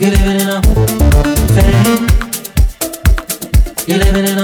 You're living in a fantasy. You're living in a